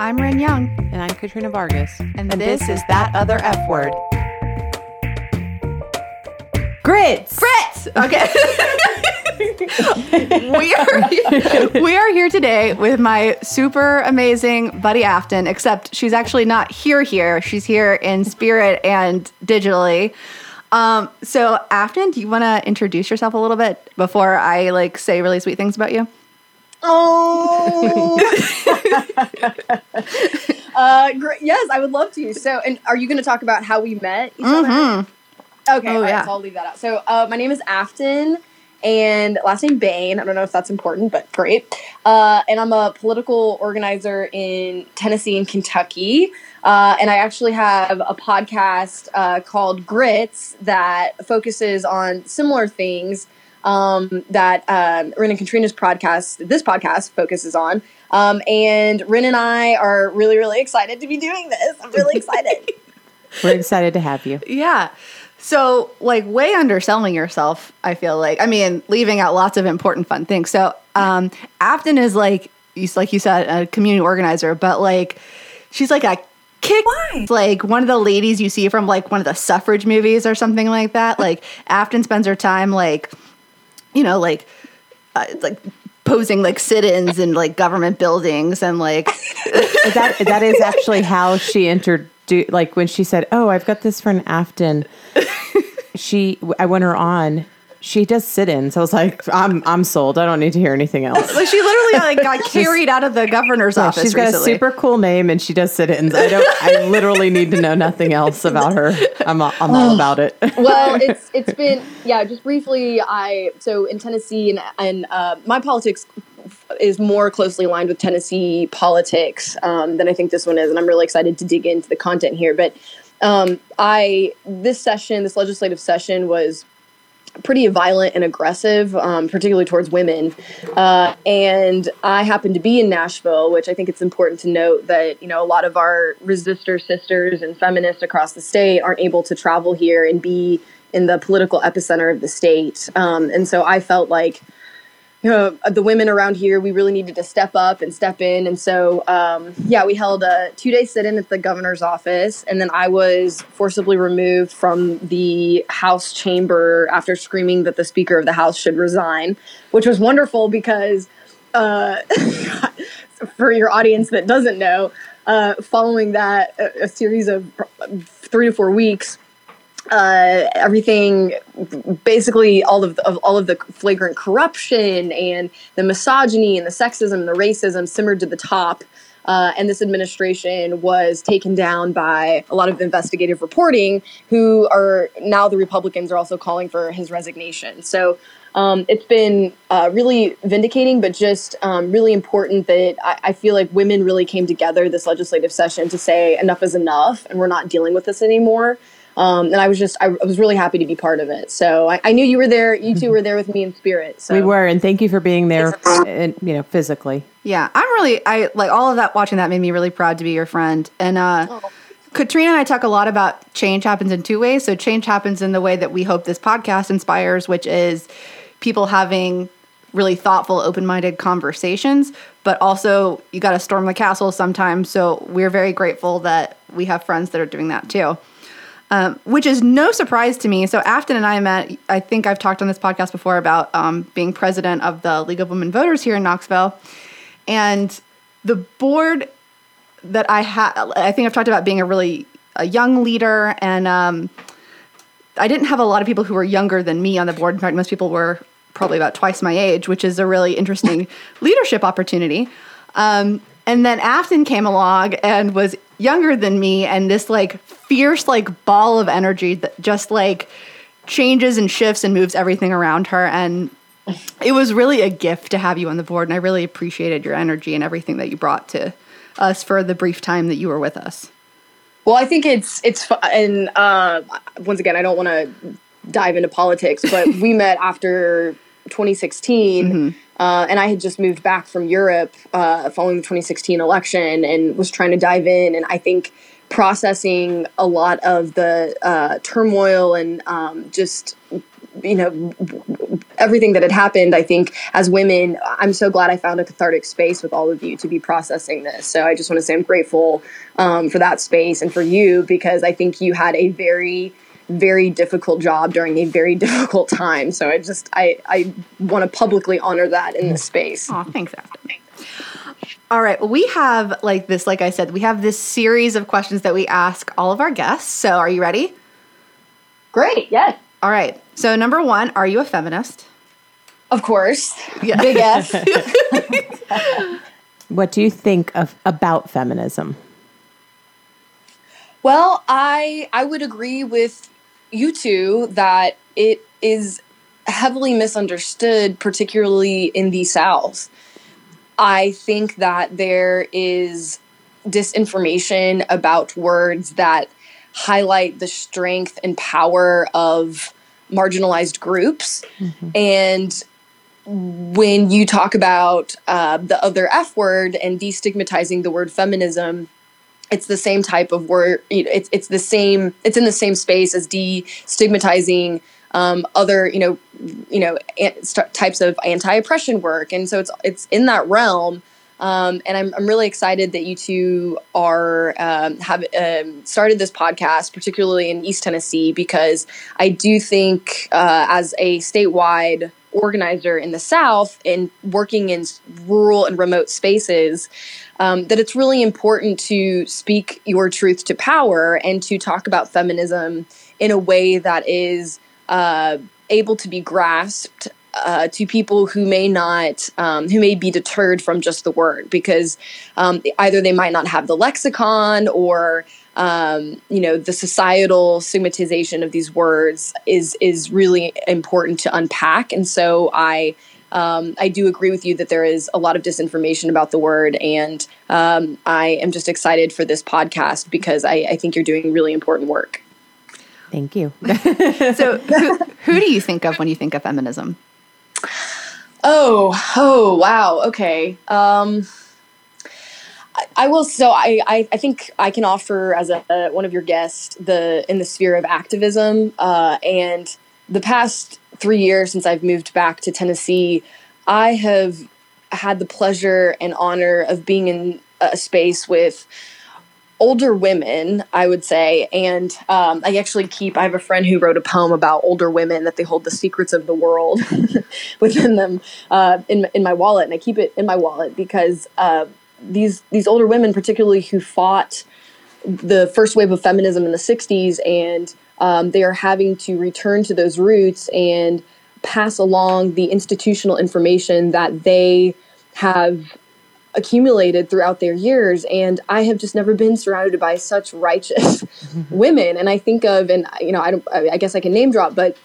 I'm Ren Young, And I'm Katrina Vargas. and, this, is That Other F Word. Grits! Grits! Okay. we are we are here today with my super amazing buddy Afton, except she's actually not here here. She's here in spirit and digitally. Um, so Afton, do you want to introduce yourself a little bit before I like say really sweet things about you? Oh. uh, great. Yes, I would love to. So, and are you going to talk about how we met each other? Mhm. Okay, Oh, right, yeah. so I'll leave that out. So, uh, my name is Afton, and last name Bain. I don't know if that's important, but great. Uh, and I'm a political organizer in Tennessee and Kentucky. Uh, and I actually have a podcast uh, called Grits that focuses on similar things um, that um, Ren and Katrina's podcast, this podcast, focuses on. Um, and Ren and I are really, really excited to be doing this. I'm really excited. We're excited to have you. Yeah. So, like, way underselling yourself, I feel like. I mean, leaving out lots of important, fun things. So, um, Afton is like, you- like you said, a community organizer, but like, she's like a kick, Why? like one of the ladies you see from like one of the suffrage movies or something like that. Like, Afton spends her time, like, you know, like, uh, like posing like sit-ins in like government buildings and like that that is actually how she introduced. Like when she said, "Oh, I've got this for an Afton." she, I went her on. She does sit-ins. I was like, "I'm I'm sold. I don't need to hear anything else." like she literally like got carried out of the governor's Yeah, office she's got recently. a super cool name and she does sit-ins. I don't. I literally need to know nothing else about her. I'm all, I'm all about it. well, it's it's been yeah. Just briefly, I so in Tennessee and and uh, my politics is more closely aligned with Tennessee politics um, than I think this one is, and I'm really excited to dig into the content here. But um, I this session, this legislative session, was pretty violent and aggressive, um, particularly towards women. Uh, and I happen to be in Nashville, which I think it's important to note that you know a lot of our resistor sisters and feminists across the state aren't able to travel here and be in the political epicenter of the state. Um, and so I felt like know, the women around here, we really needed to step up and step in. And so, um, yeah, we held a two day sit in at the governor's office. And then I was forcibly removed from the House chamber after screaming that the Speaker of the House should resign, which was wonderful because, uh, for your audience that doesn't know, uh, following that, a, a series of three to four weeks, uh, everything basically all of, of all of the flagrant corruption and the misogyny and the sexism and the racism simmered to the top. Uh, and this administration was taken down by a lot of investigative reporting who are now the republicans are also calling for his resignation. So um, it's been uh, really vindicating but just um, really important that I, I feel like women really came together this legislative session to say enough is enough and we're not dealing with this anymore um, and I was just I, I was really happy to be part of it. So I, I knew you were there. You two were there with me in spirit. So We were, and thank you for being there, and you know, physically. Yeah, I'm really I like all of that watching that made me really proud to be your friend. And uh Katrina and I talk a lot about change happens in two ways. So change happens in the way that we hope this podcast inspires, which is people having really thoughtful, open-minded conversations, but also you got to storm the castle sometimes. So we're very grateful that we have friends that are doing that too. Um, which is no surprise to me. So Afton and I met. I think I've talked on this podcast before about um, being president of the League of Women Voters here in Knoxville, and the board that I had. I think I've talked about being a really a young leader, and um, I didn't have a lot of people who were younger than me on the board. In fact, most people were probably about twice my age, which is a really interesting leadership opportunity. Um, and then Afton came along and was younger than me, and this like fierce like ball of energy that just like changes and shifts and moves everything around her. And it was really a gift to have you on the board, and I really appreciated your energy and everything that you brought to us for the brief time that you were with us. well, I think it's it's and uh, once again, I don't want to dive into politics, but we met after 2016. Uh, and I had just moved back from Europe uh, following the 2016 election and was trying to dive in. And I think processing a lot of the uh, turmoil and um, just you know everything that had happened i think as women i'm so glad i found a cathartic space with all of you to be processing this so i just want to say i'm grateful um, for that space and for you because i think you had a very very difficult job during a very difficult time so i just i i want to publicly honor that in this space oh thanks afton all right. Well, we have like this, like I said, we have this series of questions that we ask all of our guests. So, are you ready? Great. Yes. All right. So, number one, are you a feminist? Of course. Yeah. Big F. what do you think of about feminism? Well, I I would agree with you two that it is heavily misunderstood, particularly in the South. I think that there is disinformation about words that highlight the strength and power of marginalized groups. Mm-hmm. And when you talk about uh, the other F word and destigmatizing the word feminism, it's the same type of word. You know, it's it's the same. It's in the same space as destigmatizing um, other you know you know st- types of anti-oppression work and so it's it's in that realm um, and I'm, I'm really excited that you two are um, have um, started this podcast, particularly in East Tennessee, because I do think uh, as a statewide organizer in the South and working in rural and remote spaces, um, that it's really important to speak your truth to power and to talk about feminism in a way that is uh, able to be grasped uh, to people who may not, um, who may be deterred from just the word because um, either they might not have the lexicon or um, you know the societal stigmatization of these words is is really important to unpack, and so I. Um, I do agree with you that there is a lot of disinformation about the word, and um, I am just excited for this podcast because I, I think you're doing really important work. Thank you. so, who, who, do you think of when you think of feminism? Oh, oh, wow. Okay. Um, I, will. So, I, I, I, think I can offer as a, one of your guests the in the sphere of activism. Uh, and the past three years since I've moved back to Tennessee, I have had the pleasure and honor of being in a space with older women, I would say. And um, I actually keep, I have a friend who wrote a poem about older women that they hold the secrets of the world within them uh, in, in my wallet. And I keep it in my wallet because uh, these, these older women, particularly who fought the first wave of feminism in the 60s, and um, they are having to return to those roots and pass along the institutional information that they have accumulated throughout their years. And i have just never been surrounded by such righteous women. And i think of and you know i don't i guess i can name drop but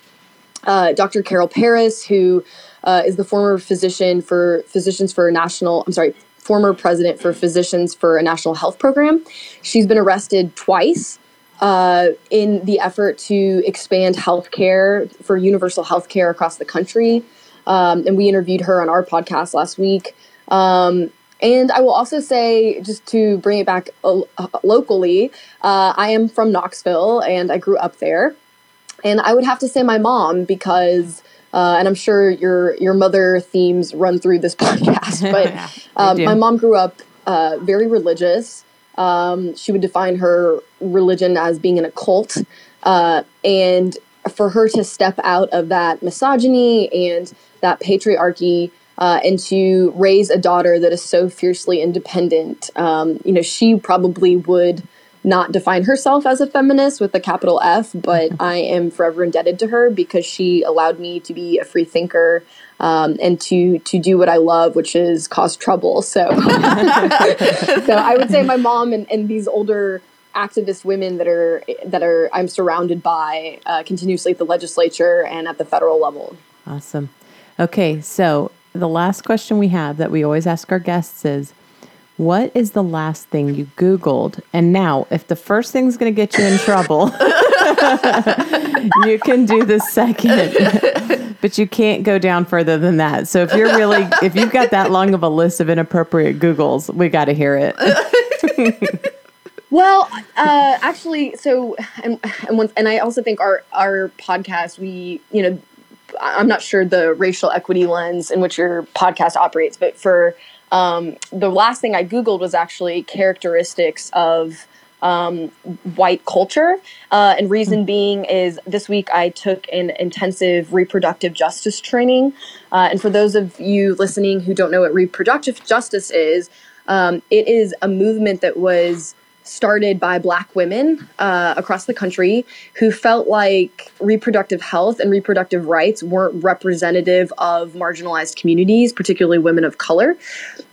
uh, dr carol paris who uh, is the former physician for physicians for national i'm sorry former president for physicians for a national health program. She's been arrested twice uh, in the effort to expand health care for universal health care across the country. Um, and we interviewed her on our podcast last week. Um, and I will also say, just to bring it back uh, locally, uh, I am from Knoxville and I grew up there. And I would have to say my mom because, uh, and I'm sure your your mother themes run through this podcast, but um, my mom grew up uh, very religious. Um, she would define her religion as being an occult, uh, and for her to step out of that misogyny and that patriarchy uh, and to raise a daughter that is so fiercely independent. Um, you know, she probably would not define herself as a feminist with a capital F, but I am forever indebted to her because she allowed me to be a free thinker um, and to to do what I love, which is cause trouble. So, so I would say my mom and, and these older activist women that are that are I'm surrounded by uh, continuously at the legislature and at the federal level. Awesome. Okay, so the last question we have that we always ask our guests is what is the last thing you Googled? And now, if the first thing's going to get you in trouble, you can do the second, but you can't go down further than that. So if you're really, if you've got that long of a list of inappropriate Googles, we got to hear it. well, uh, actually, so and and, and I also think our our podcast, we you know I'm not sure the racial equity lens in which your podcast operates, but for um, the last thing I Googled was actually characteristics of um, white culture. Uh, and reason mm-hmm. being is this week I took an intensive reproductive justice training. Uh, and for those of you listening who don't know what reproductive justice is, um, it is a movement that was started by black women uh, across the country who felt like reproductive health and reproductive rights weren't representative of marginalized communities particularly women of color.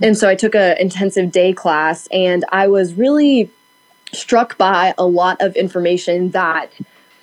And so i took an intensive day class and i was really struck by a lot of information that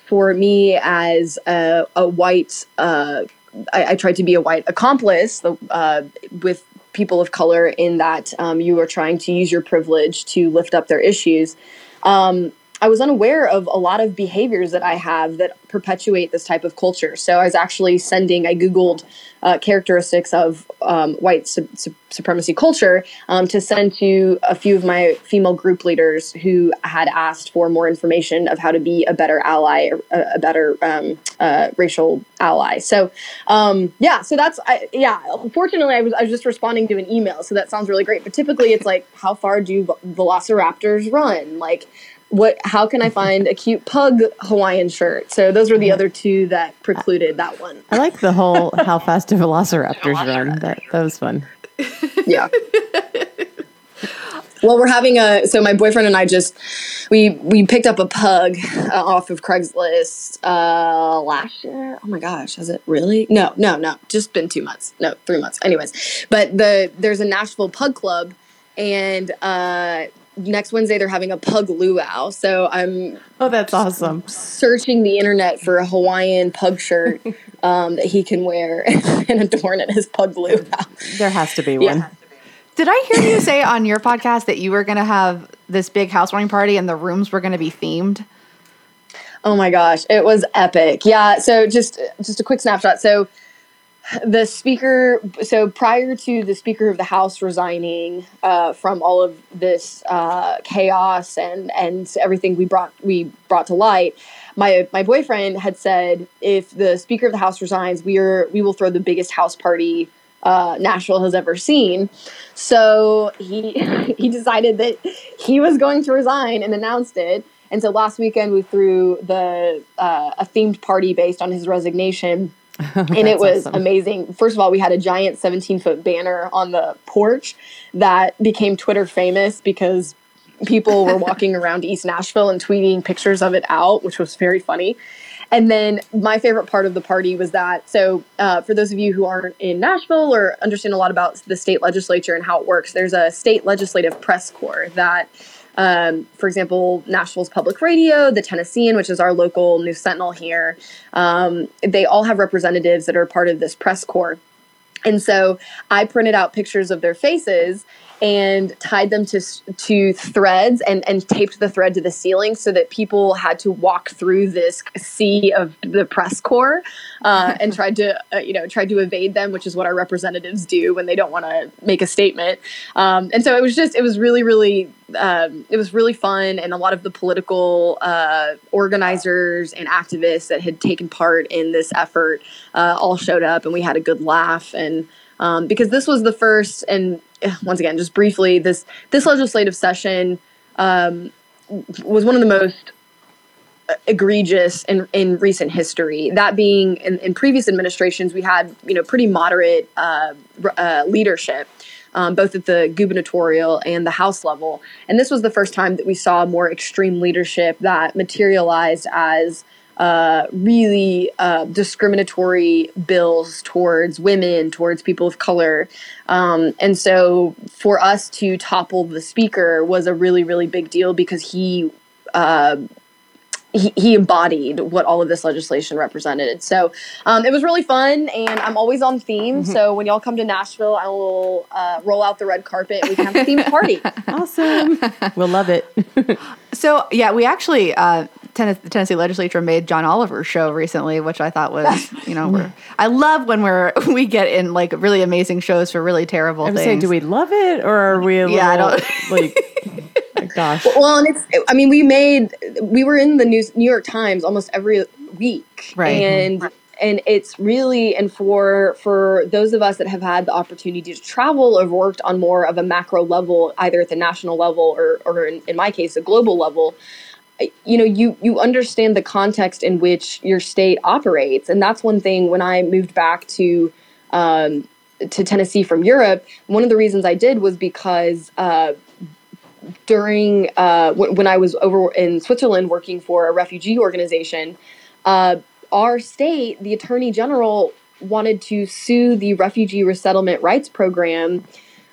for me as a, a white uh, I, I, tried to be a white accomplice uh, with people of color in that um, you are trying to use your privilege to lift up their issues. Um, I was unaware of a lot of behaviors that I have that perpetuate this type of culture. So I was actually sending, I Googled uh, characteristics of um, white su- su- supremacy culture um, to send to a few of my female group leaders who had asked for more information of how to be a better ally, a, a better um, uh, racial ally. So, um, yeah, so that's, I, yeah, fortunately, I was, I was just responding to an email. So that sounds really great. But typically, it's like, how far do velociraptors run? Like, what how can I find a cute pug Hawaiian shirt? So those were the other two that precluded that one. I like the whole how fast do velociraptors run. That that was fun. Yeah. well, we're having a so my boyfriend and I just we we picked up a pug uh, off of Craigslist uh last year. Oh my gosh, has it really? No, no, no. Just been 2 months. No, 3 months. Anyways, but the there's a Nashville pug club and uh next Wednesday they're having a pug luau. So I'm oh, that's awesome. Searching the internet for a Hawaiian pug shirt um, that he can wear and adorn at his pug luau. There has to be one. Yeah. Did I hear you say on your podcast that you were going to have this big housewarming party and the rooms were going to be themed? Oh my gosh, it was epic. Yeah, so just just a quick snapshot. So the speaker so prior to the speaker of the house resigning uh, from all of this uh, chaos and and everything we brought we brought to light my my boyfriend had said if the speaker of the house resigns we are we will throw the biggest house party uh, Nashville has ever seen. So he he decided that he was going to resign and announced it. And so last weekend we threw the uh, a themed party based on his resignation and it was awesome. amazing. First of all, we had a giant 17 foot banner on the porch that became Twitter famous because people were walking around East Nashville and tweeting pictures of it out, which was very funny. And then my favorite part of the party was that. So, uh, for those of you who aren't in Nashville or understand a lot about the state legislature and how it works, there's a state legislative press corps that um, for example, Nashville's Public Radio, the Tennessean, which is our local News Sentinel here, um, they all have representatives that are part of this press corps. And so I printed out pictures of their faces and tied them to to threads and and taped the thread to the ceiling so that people had to walk through this sea of the press corps uh, and tried to uh, you know tried to evade them, which is what our representatives do when they don't want to make a statement. Um, and so it was just it was really really um, it was really fun, and a lot of the political uh, organizers and activists that had taken part in this effort uh, all showed up, and we had a good laugh and. Um, because this was the first and once again, just briefly, this this legislative session um, was one of the most egregious in, in recent history. That being, in, in previous administrations, we had you know pretty moderate uh, uh, leadership. Um, both at the gubernatorial and the House level. And this was the first time that we saw more extreme leadership that materialized as uh, really uh, discriminatory bills towards women, towards people of color. Um, and so for us to topple the speaker was a really, really big deal because he. Uh, he, he, embodied what all of this legislation represented. So um, it was really fun, and I'm always on theme. Mm-hmm. So when y'all come to Nashville, I will uh, roll out the red carpet. We can have a theme party. awesome. We'll love it. so yeah, we actually uh, Tennessee, the Tennessee legislature made John Oliver's show recently, which I thought was, you know, we're, I love when we're we get in like really amazing shows for really terrible I things. Saying, do we love it or are we? yeah, little, I don't like. Gosh. Well, and it's. I mean, we made. We were in the news, New York Times almost every week, right? And and it's really and for for those of us that have had the opportunity to travel or worked on more of a macro level, either at the national level or or in, in my case, a global level you know you you understand the context in which your state operates and that's one thing when i moved back to um, to tennessee from europe one of the reasons i did was because uh, during uh, w- when i was over in switzerland working for a refugee organization uh, our state the attorney general wanted to sue the refugee resettlement rights program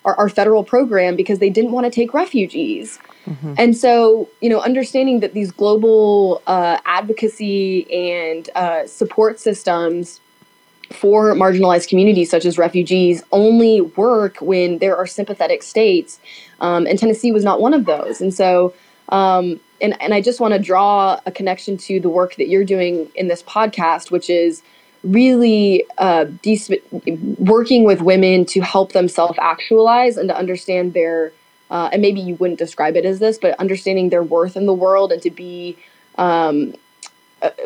our, our federal program because they didn't want to take refugees Mm-hmm. And so, you know, understanding that these global uh, advocacy and uh, support systems for marginalized communities such as refugees only work when there are sympathetic states. Um, and Tennessee was not one of those. And so, um, and, and I just want to draw a connection to the work that you're doing in this podcast, which is really uh, de- working with women to help them self actualize and to understand their uh, and maybe you wouldn't describe it as this, but understanding their worth in the world and to be um,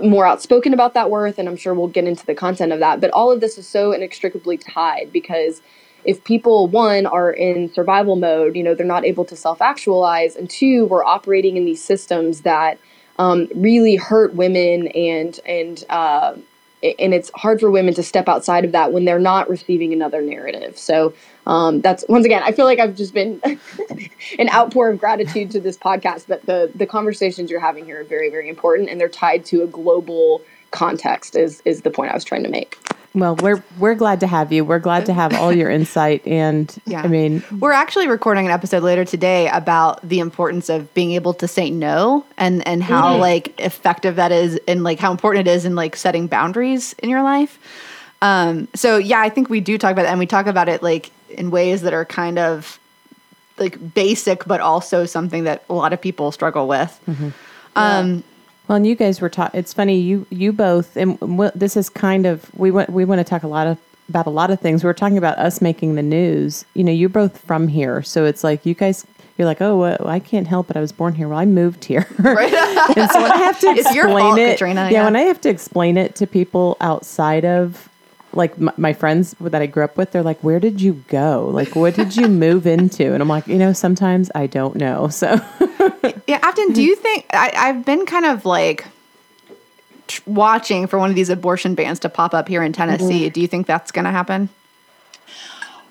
more outspoken about that worth. And I'm sure we'll get into the content of that. But all of this is so inextricably tied because if people, one, are in survival mode, you know, they're not able to self actualize, and two, we're operating in these systems that um, really hurt women and, and, uh, and it's hard for women to step outside of that when they're not receiving another narrative. So um, that's once again, I feel like I've just been an outpour of gratitude to this podcast. But the the conversations you're having here are very very important, and they're tied to a global context. Is is the point I was trying to make. Well, we're we're glad to have you. We're glad to have all your insight and yeah. I mean, we're actually recording an episode later today about the importance of being able to say no and and how mm-hmm. like effective that is and like how important it is in like setting boundaries in your life. Um so yeah, I think we do talk about it and we talk about it like in ways that are kind of like basic but also something that a lot of people struggle with. Mm-hmm. Um yeah well, and you guys were taught. It's funny you you both, and this is kind of we want we want to talk a lot of about a lot of things. We are talking about us making the news. You know, you're both from here, so it's like you guys. You're like, oh, well, I can't help it. I was born here. Well, I moved here, right? and so when I have to explain fault, it, Katrina, yeah, yeah, when I have to explain it to people outside of like my, my, friends that I grew up with, they're like, "Where did you go? Like, what did you move into?" And I'm like, you know, sometimes I don't know. So, yeah, Afton, do you think I, I've been kind of like watching for one of these abortion bans to pop up here in Tennessee? Mm-hmm. Do you think that's going to happen?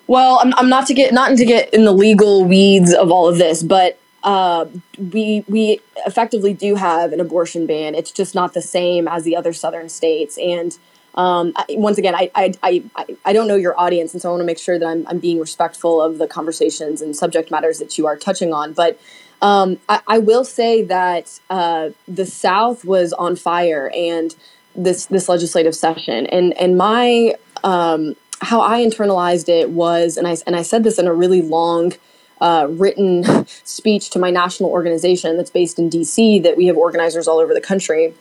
Well, I'm, I'm not to get not to get in the legal weeds of all of this, but uh, we we effectively do have an abortion ban. It's just not the same as the other southern states, and um, I, once again, I, I, I, I don't know your audience, and so I want to make sure that I'm, I'm being respectful of the conversations and subject matters that you are touching on. But um, I, I, will say that uh, the South was on fire, and this this legislative session, and and my um, how I internalized it was, and I and I said this in a really long. Uh, written speech to my national organization that's based in DC that we have organizers all over the country.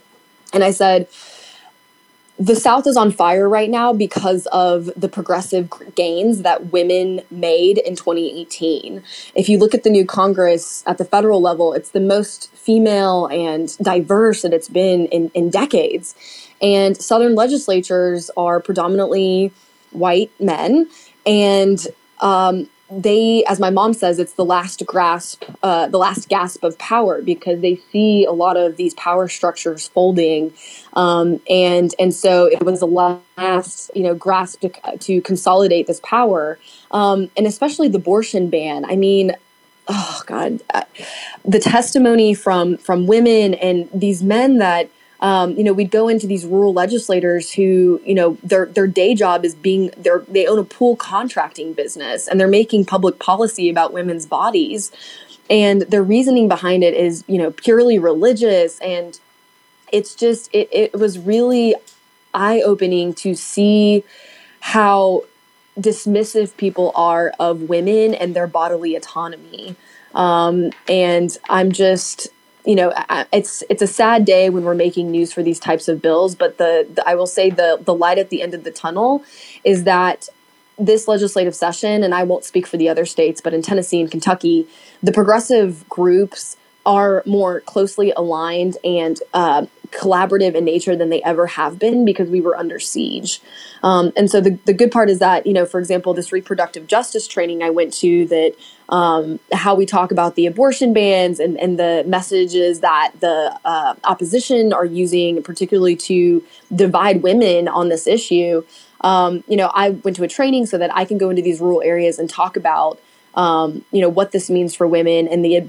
And I said, the South is on fire right now because of the progressive gains that women made in 2018. If you look at the new Congress at the federal level, it's the most female and diverse that it's been in, in decades. And Southern legislatures are predominantly white men. And um, they, as my mom says, it's the last grasp, uh, the last gasp of power because they see a lot of these power structures folding, um, and and so it was the last, you know, grasp to, to consolidate this power, um, and especially the abortion ban. I mean, oh God, uh, the testimony from from women and these men that um, you know, we'd go into these rural legislators who, you know, their their day job is being they they own a pool contracting business and they're making public policy about women's bodies, and their reasoning behind it is, you know, purely religious, and it's just it it was really eye opening to see how dismissive people are of women and their bodily autonomy. Um, and I'm just you know it's it's a sad day when we're making news for these types of bills but the, the, i will say the the light at the end of the tunnel is that this legislative session and i won't speak for the other states but in tennessee and kentucky the progressive groups are more closely aligned and uh, collaborative in nature than they ever have been because we were under siege. Um, and so the, the good part is that, you know, for example, this reproductive justice training I went to that um, how we talk about the abortion bans and, and the messages that the uh, opposition are using, particularly to divide women on this issue. Um, you know, I went to a training so that I can go into these rural areas and talk about um, you know what this means for women and the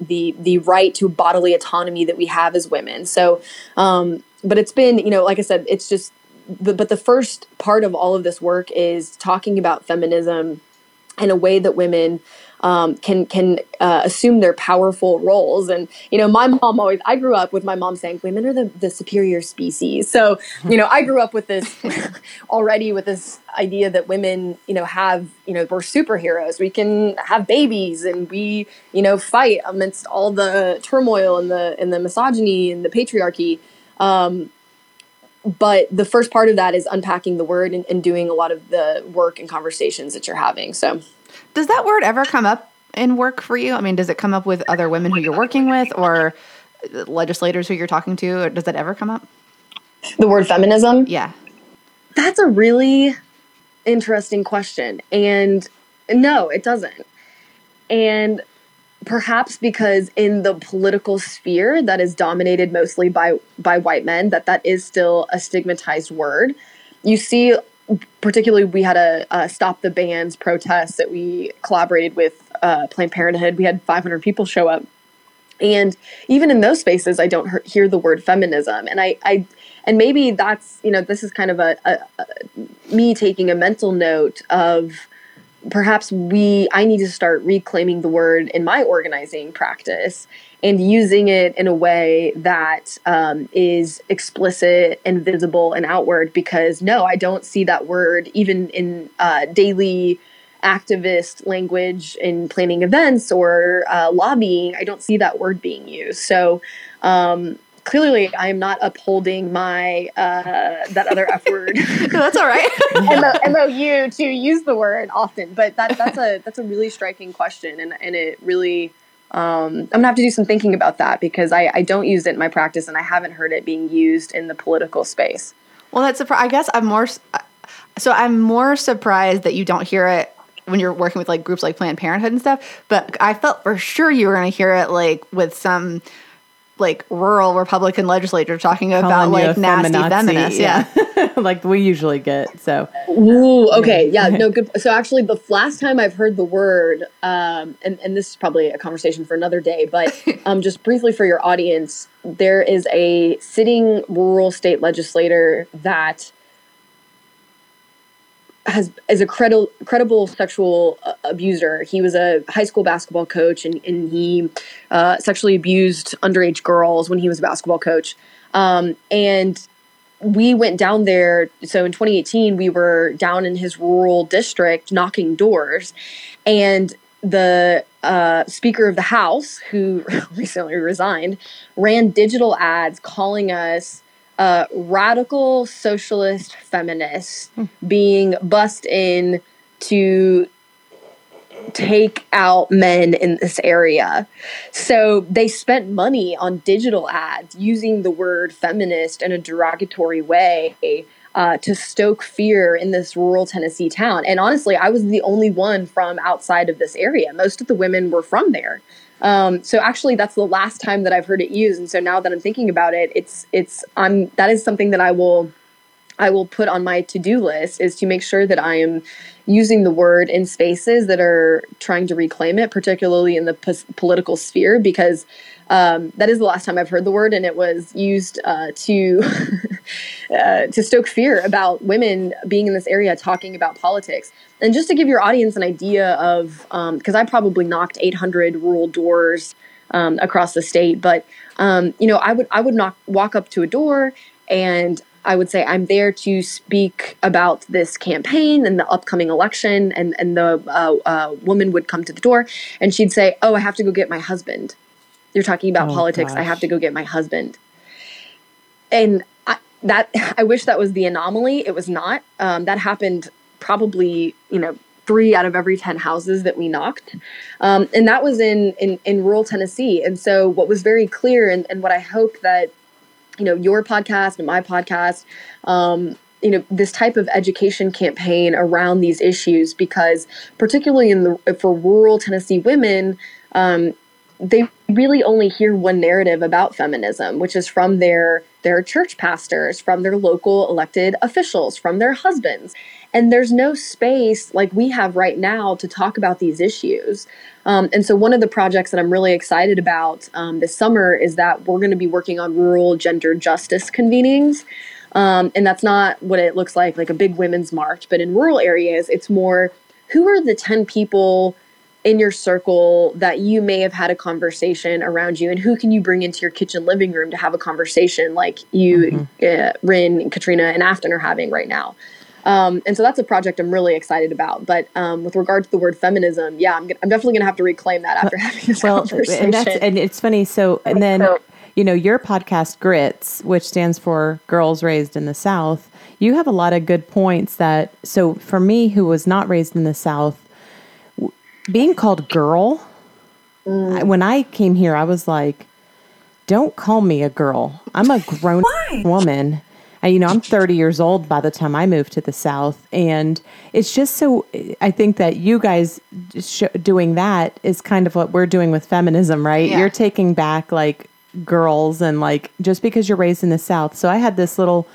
the the right to bodily autonomy that we have as women. So, um, but it's been you know like I said, it's just the, but the first part of all of this work is talking about feminism in a way that women um, can can uh, assume their powerful roles. And you know, my mom always. I grew up with my mom saying women are the the superior species. So you know, I grew up with this already with this idea that women, you know, have you know we're superheroes. We can have babies and we you know fight amidst all the turmoil and the and the misogyny and the patriarchy. Um, but the first part of that is unpacking the word and, and doing a lot of the work and conversations that you're having. So does that word ever come up in work for you? I mean, does it come up with other women who you're working with or legislators who you're talking to? Or does that ever come up? The word feminism? Yeah. That's a really interesting question. And no, it doesn't. And perhaps because in the political sphere that is dominated mostly by by white men that that is still a stigmatized word you see particularly we had a, a, stop the bans protest that we collaborated with uh, planned parenthood. We had 500 people show up. And even in those spaces i don't hear the word feminism. And i, I and maybe that's you know this is kind of a, a, a me taking a mental note of perhaps we i need to start reclaiming the word in my organizing practice and using it in a way that um, is explicit and visible and outward because no i don't see that word even in uh, daily activist language in planning events or uh, lobbying. I don't see that word being used. So um, clearly I am not upholding my uh, that other F word. no, that's all right. MOU to use the word often, but that that's a that's a really striking question, and and it really. Um, I'm gonna have to do some thinking about that because I, I don't use it in my practice and I haven't heard it being used in the political space. Well, that's I guess I'm more. So I'm more surprised that you don't hear it when you're working with like groups like Planned Parenthood and stuff. But I felt for sure you were going to hear it like with some like rural Republican legislator talking about like nasty feminists. Yeah. yeah. like we usually get. So Ooh, okay. Yeah, no good. So actually the last time I've heard the word, um, and, and this is probably a conversation for another day, but um, just briefly for your audience, there is a sitting rural state legislator that has is a credible credible sexual uh, abuser. He was a high school basketball coach, and, and he uh, sexually abused underage girls when he was a basketball coach. Um, and we went down there. So in 2018, we were down in his rural district knocking doors, and the uh, Speaker of the House, who recently resigned, ran digital ads calling us uh, radical socialist feminists hmm. being bussed in to take out men in this area. So they spent money on digital ads using the word feminist in a derogatory way uh, to stoke fear in this rural Tennessee town. And honestly, I was the only one from outside of this area. Most of the women were from there. Um, so actually, that's the last time that I've heard it used, and so now that I'm thinking about it, it's it's I'm that is something that I will I will put on my to do list is to make sure that I am using the word in spaces that are trying to reclaim it, particularly in the political sphere, because um, that is the last time I've heard the word, and it was used uh, to uh, to stoke fear about women being in this area talking about politics. And just to give your audience an idea of, because um, I probably knocked 800 rural doors um, across the state, but um, you know, I would I would knock walk up to a door and I would say I'm there to speak about this campaign and the upcoming election, and and the uh, uh, woman would come to the door and she'd say, "Oh, I have to go get my husband." You're talking about oh, politics. Gosh. I have to go get my husband. And I, that I wish that was the anomaly. It was not. Um, that happened probably, you know, three out of every 10 houses that we knocked. Um, and that was in, in, in rural Tennessee. And so what was very clear and, and what I hope that you know your podcast and my podcast um, you know this type of education campaign around these issues because particularly in the for rural tennessee women um, they really only hear one narrative about feminism which is from their their church pastors from their local elected officials from their husbands and there's no space like we have right now to talk about these issues um, and so one of the projects that i'm really excited about um, this summer is that we're going to be working on rural gender justice convenings um, and that's not what it looks like, like a big women's march. But in rural areas, it's more who are the 10 people in your circle that you may have had a conversation around you and who can you bring into your kitchen living room to have a conversation like you mm-hmm. uh, Rin, Katrina, and Afton are having right now. Um, and so that's a project I'm really excited about. But um, with regard to the word feminism, yeah, I'm, I'm definitely going to have to reclaim that after having this well, conversation. And, and it's funny. So, and then you know, your podcast, Grits, which stands for Girls Raised in the South, you have a lot of good points that, so for me, who was not raised in the South, being called girl, mm. when I came here, I was like, don't call me a girl. I'm a grown woman. you know, I'm 30 years old by the time I moved to the South. And it's just so, I think that you guys sh- doing that is kind of what we're doing with feminism, right? Yeah. You're taking back like girls and like just because you're raised in the South. So I had this little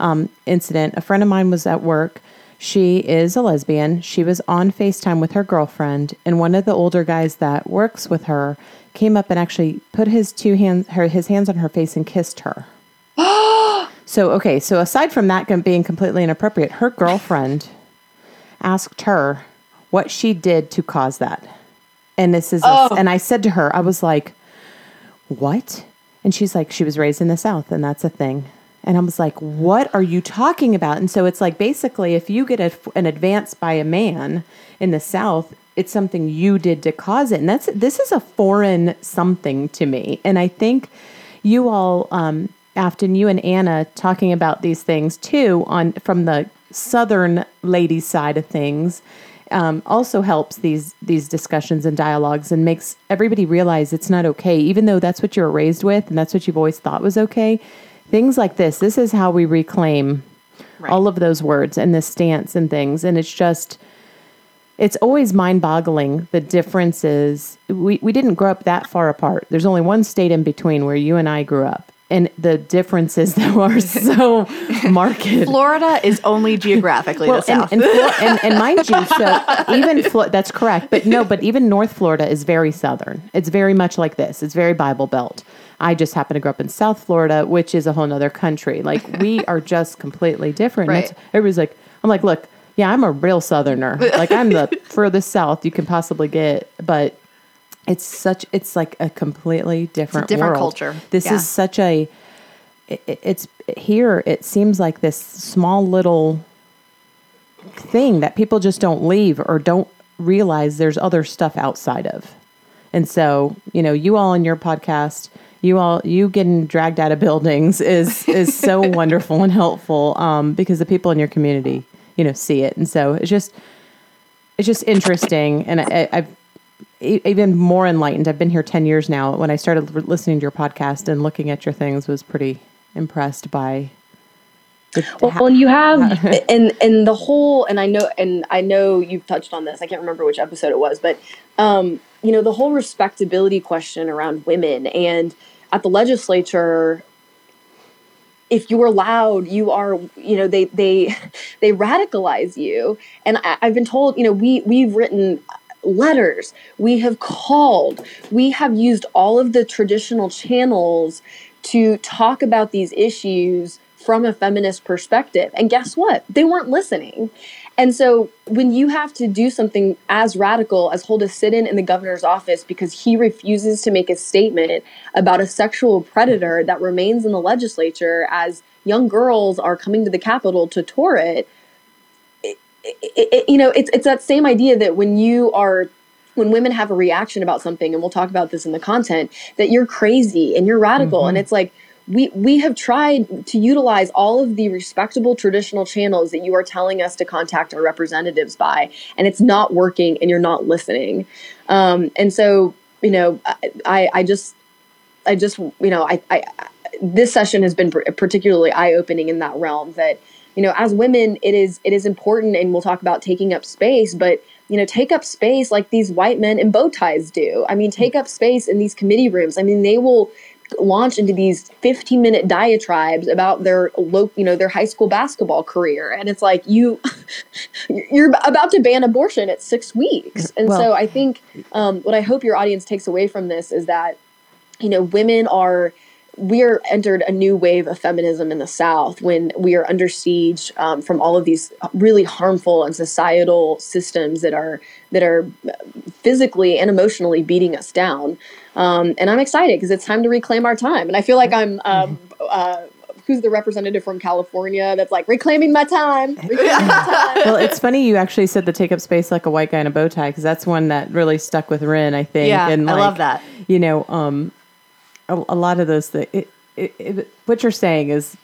um, incident. A friend of mine was at work. She is a lesbian. She was on FaceTime with her girlfriend, and one of the older guys that works with her came up and actually put his two hands, her his hands on her face and kissed her. so okay, so aside from that being completely inappropriate, her girlfriend asked her what she did to cause that. And this is, oh. and I said to her, I was like, what? And she's like, she was raised in the South and that's a thing. And I was like, what are you talking about? And so it's like basically, if you get a, an advance by a man in the South, it's something you did to cause it. And that's this is a foreign something to me. And I think you all, um, Afton, you and Anna talking about these things too on from the Southern lady side of things um, also helps these these discussions and dialogues and makes everybody realize it's not okay, even though that's what you were raised with and that's what you've always thought was okay. Things like this, this is how we reclaim right. all of those words and this stance and things, and it's just it's always mind boggling the differences. We, we didn't grow up that far apart. There's only one state in between where you and I grew up and the differences that are so marked. Florida is only geographically well, the south, and, and, and, and, mind you, so even Flo- that's correct, but no, but even North Florida is very southern. It's very much like this. It's very Bible Belt. I just happen to grow up in South Florida, which is a whole other country. Like we are just completely different. Right. Everybody's like, I'm like, look, yeah, I'm a real southerner. Like I'm the furthest south you can possibly get, but it's such it's like a completely different, different world. culture. This yeah. is such a it, it's here it seems like this small little thing that people just don't leave or don't realize there's other stuff outside of. And so, you know, you all in your podcast, you all you getting dragged out of buildings is is so wonderful and helpful um, because the people in your community, you know, see it. And so it's just it's just interesting and I, I've even more enlightened. I've been here 10 years now. When I started listening to your podcast and looking at your things was pretty impressed by well, ha- and you have and and the whole and I know and I know you've touched on this. I can't remember which episode it was, but um, you know, the whole respectability question around women and at the legislature if you're loud you are you know they they they radicalize you and I, have been told you know we we've written letters, we have called, we have used all of the traditional channels to talk about these issues from a feminist perspective. And guess what? They weren't listening. And so when you have to do something as radical as hold a sit-in in the governor's office because he refuses to make a statement about a sexual predator that remains in the legislature as young girls are coming to the Capitol to tour it, it, it, you know, it's it's that same idea that when you are when women have a reaction about something, and we'll talk about this in the content, that you're crazy and you're radical, mm-hmm. and it's like we we have tried to utilize all of the respectable traditional channels that you are telling us to contact our representatives by, and it's not working, and you're not listening, um, and so you know, I I just I just you know I I this session has been particularly eye opening in that realm. That you know, as women, it is it is important, and we'll talk about taking up space, but you know, take up space like these white men in bow ties do. I mean, take up space in these committee rooms. I mean, they will launch into these 15 minute diatribes about their low, you know, their high school basketball career. And it's like, you, you're about to ban abortion at six weeks. And well, so I think um, what I hope your audience takes away from this is that, you know, women are, we are entered a new wave of feminism in the South when we are under siege um, from all of these really harmful and societal systems that are that are physically and emotionally beating us down. Um, and I'm excited because it's time to reclaim our time. And I feel like I'm. Um, uh, who's the representative from California that's like reclaiming my time? Reclaiming my time. well, it's funny you actually said the take up space like a white guy in a bow tie because that's one that really stuck with Rin. I think. Yeah, and like, I love that. You know, um, a, a lot of those things. It, it, it, what you're saying is,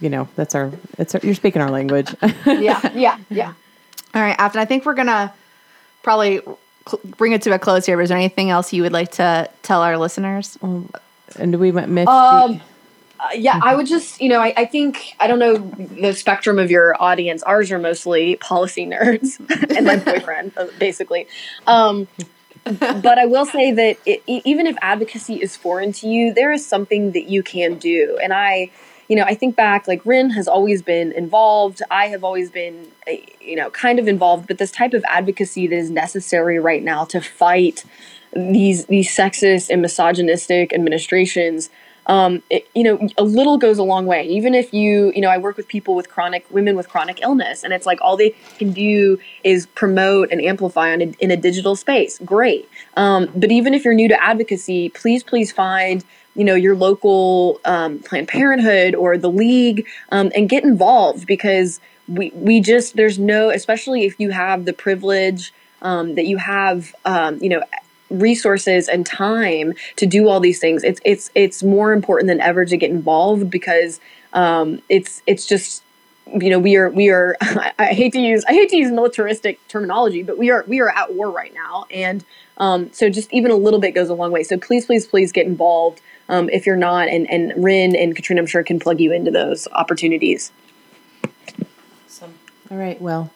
you know, that's our. It's our, you're speaking our language. yeah, yeah, yeah. All right, Afton. I think we're gonna probably cl- bring it to a close here. But is there anything else you would like to tell our listeners? Um, and do we went myth? Um, uh, yeah, I would just, you know, I, I, think, I don't know the spectrum of your audience. Ours are mostly policy nerds and my boyfriend, uh, basically. Um, but I will say that it, even if advocacy is foreign to you, there is something that you can do. And I, you know, I think back, like Rin has always been involved. I have always been, eh, you know, kind of involved. But this type of advocacy that is necessary right now to fight these these sexist and misogynistic administrations um, it, you know, a little goes a long way. Even if you, you know, I work with people with chronic, women with chronic illness, and it's like all they can do is promote and amplify on a, in a digital space. Great. Um, but even if you're new to advocacy, please, please find, you know, your local um, Planned Parenthood or the league um, and get involved because we, we just, there's no, especially if you have the privilege um, that you have, um, you know, resources and time to do all these things it's it's it's more important than ever to get involved because um, it's it's just you know we are we are I, hate to use I hate to use militaristic terminology but we are we are at war right now and um, so just even a little bit goes a long way so please please please get involved um, if you're not and and Rin and Katrina I'm sure can plug you into those opportunities. Awesome. All right well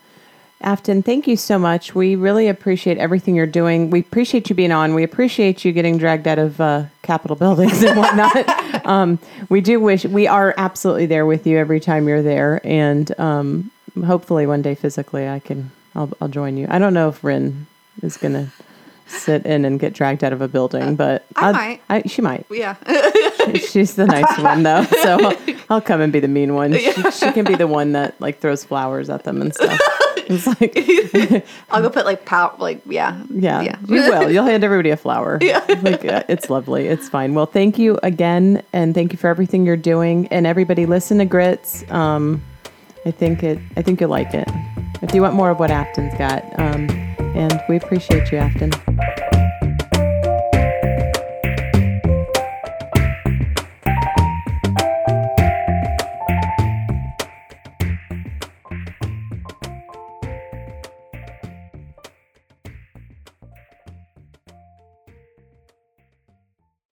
Afton, thank you so much. We really appreciate everything you're doing. We appreciate you being on. We appreciate you getting dragged out of uh, Capitol buildings and whatnot. um, we do wish we are absolutely there with you every time you're there, and um, hopefully one day physically I can I'll, I'll join you. I don't know if Rin is gonna sit in and get dragged out of a building, but I I'll, might. I, she might. Yeah. she, she's the nice one though, so I'll, I'll, come and be the mean one. She, she can be the one that like throws flowers at them and stuff. It's like I'll go put like pow like yeah. Yeah. Yeah. You will. You'll hand everybody a flower. Yeah. like uh, it's lovely. It's fine. Well, thank you again and thank you for everything you're doing and everybody listen to Grits. Um I think it I think you'll like it. If you want more of what Afton's got. Um and we appreciate you, Afton.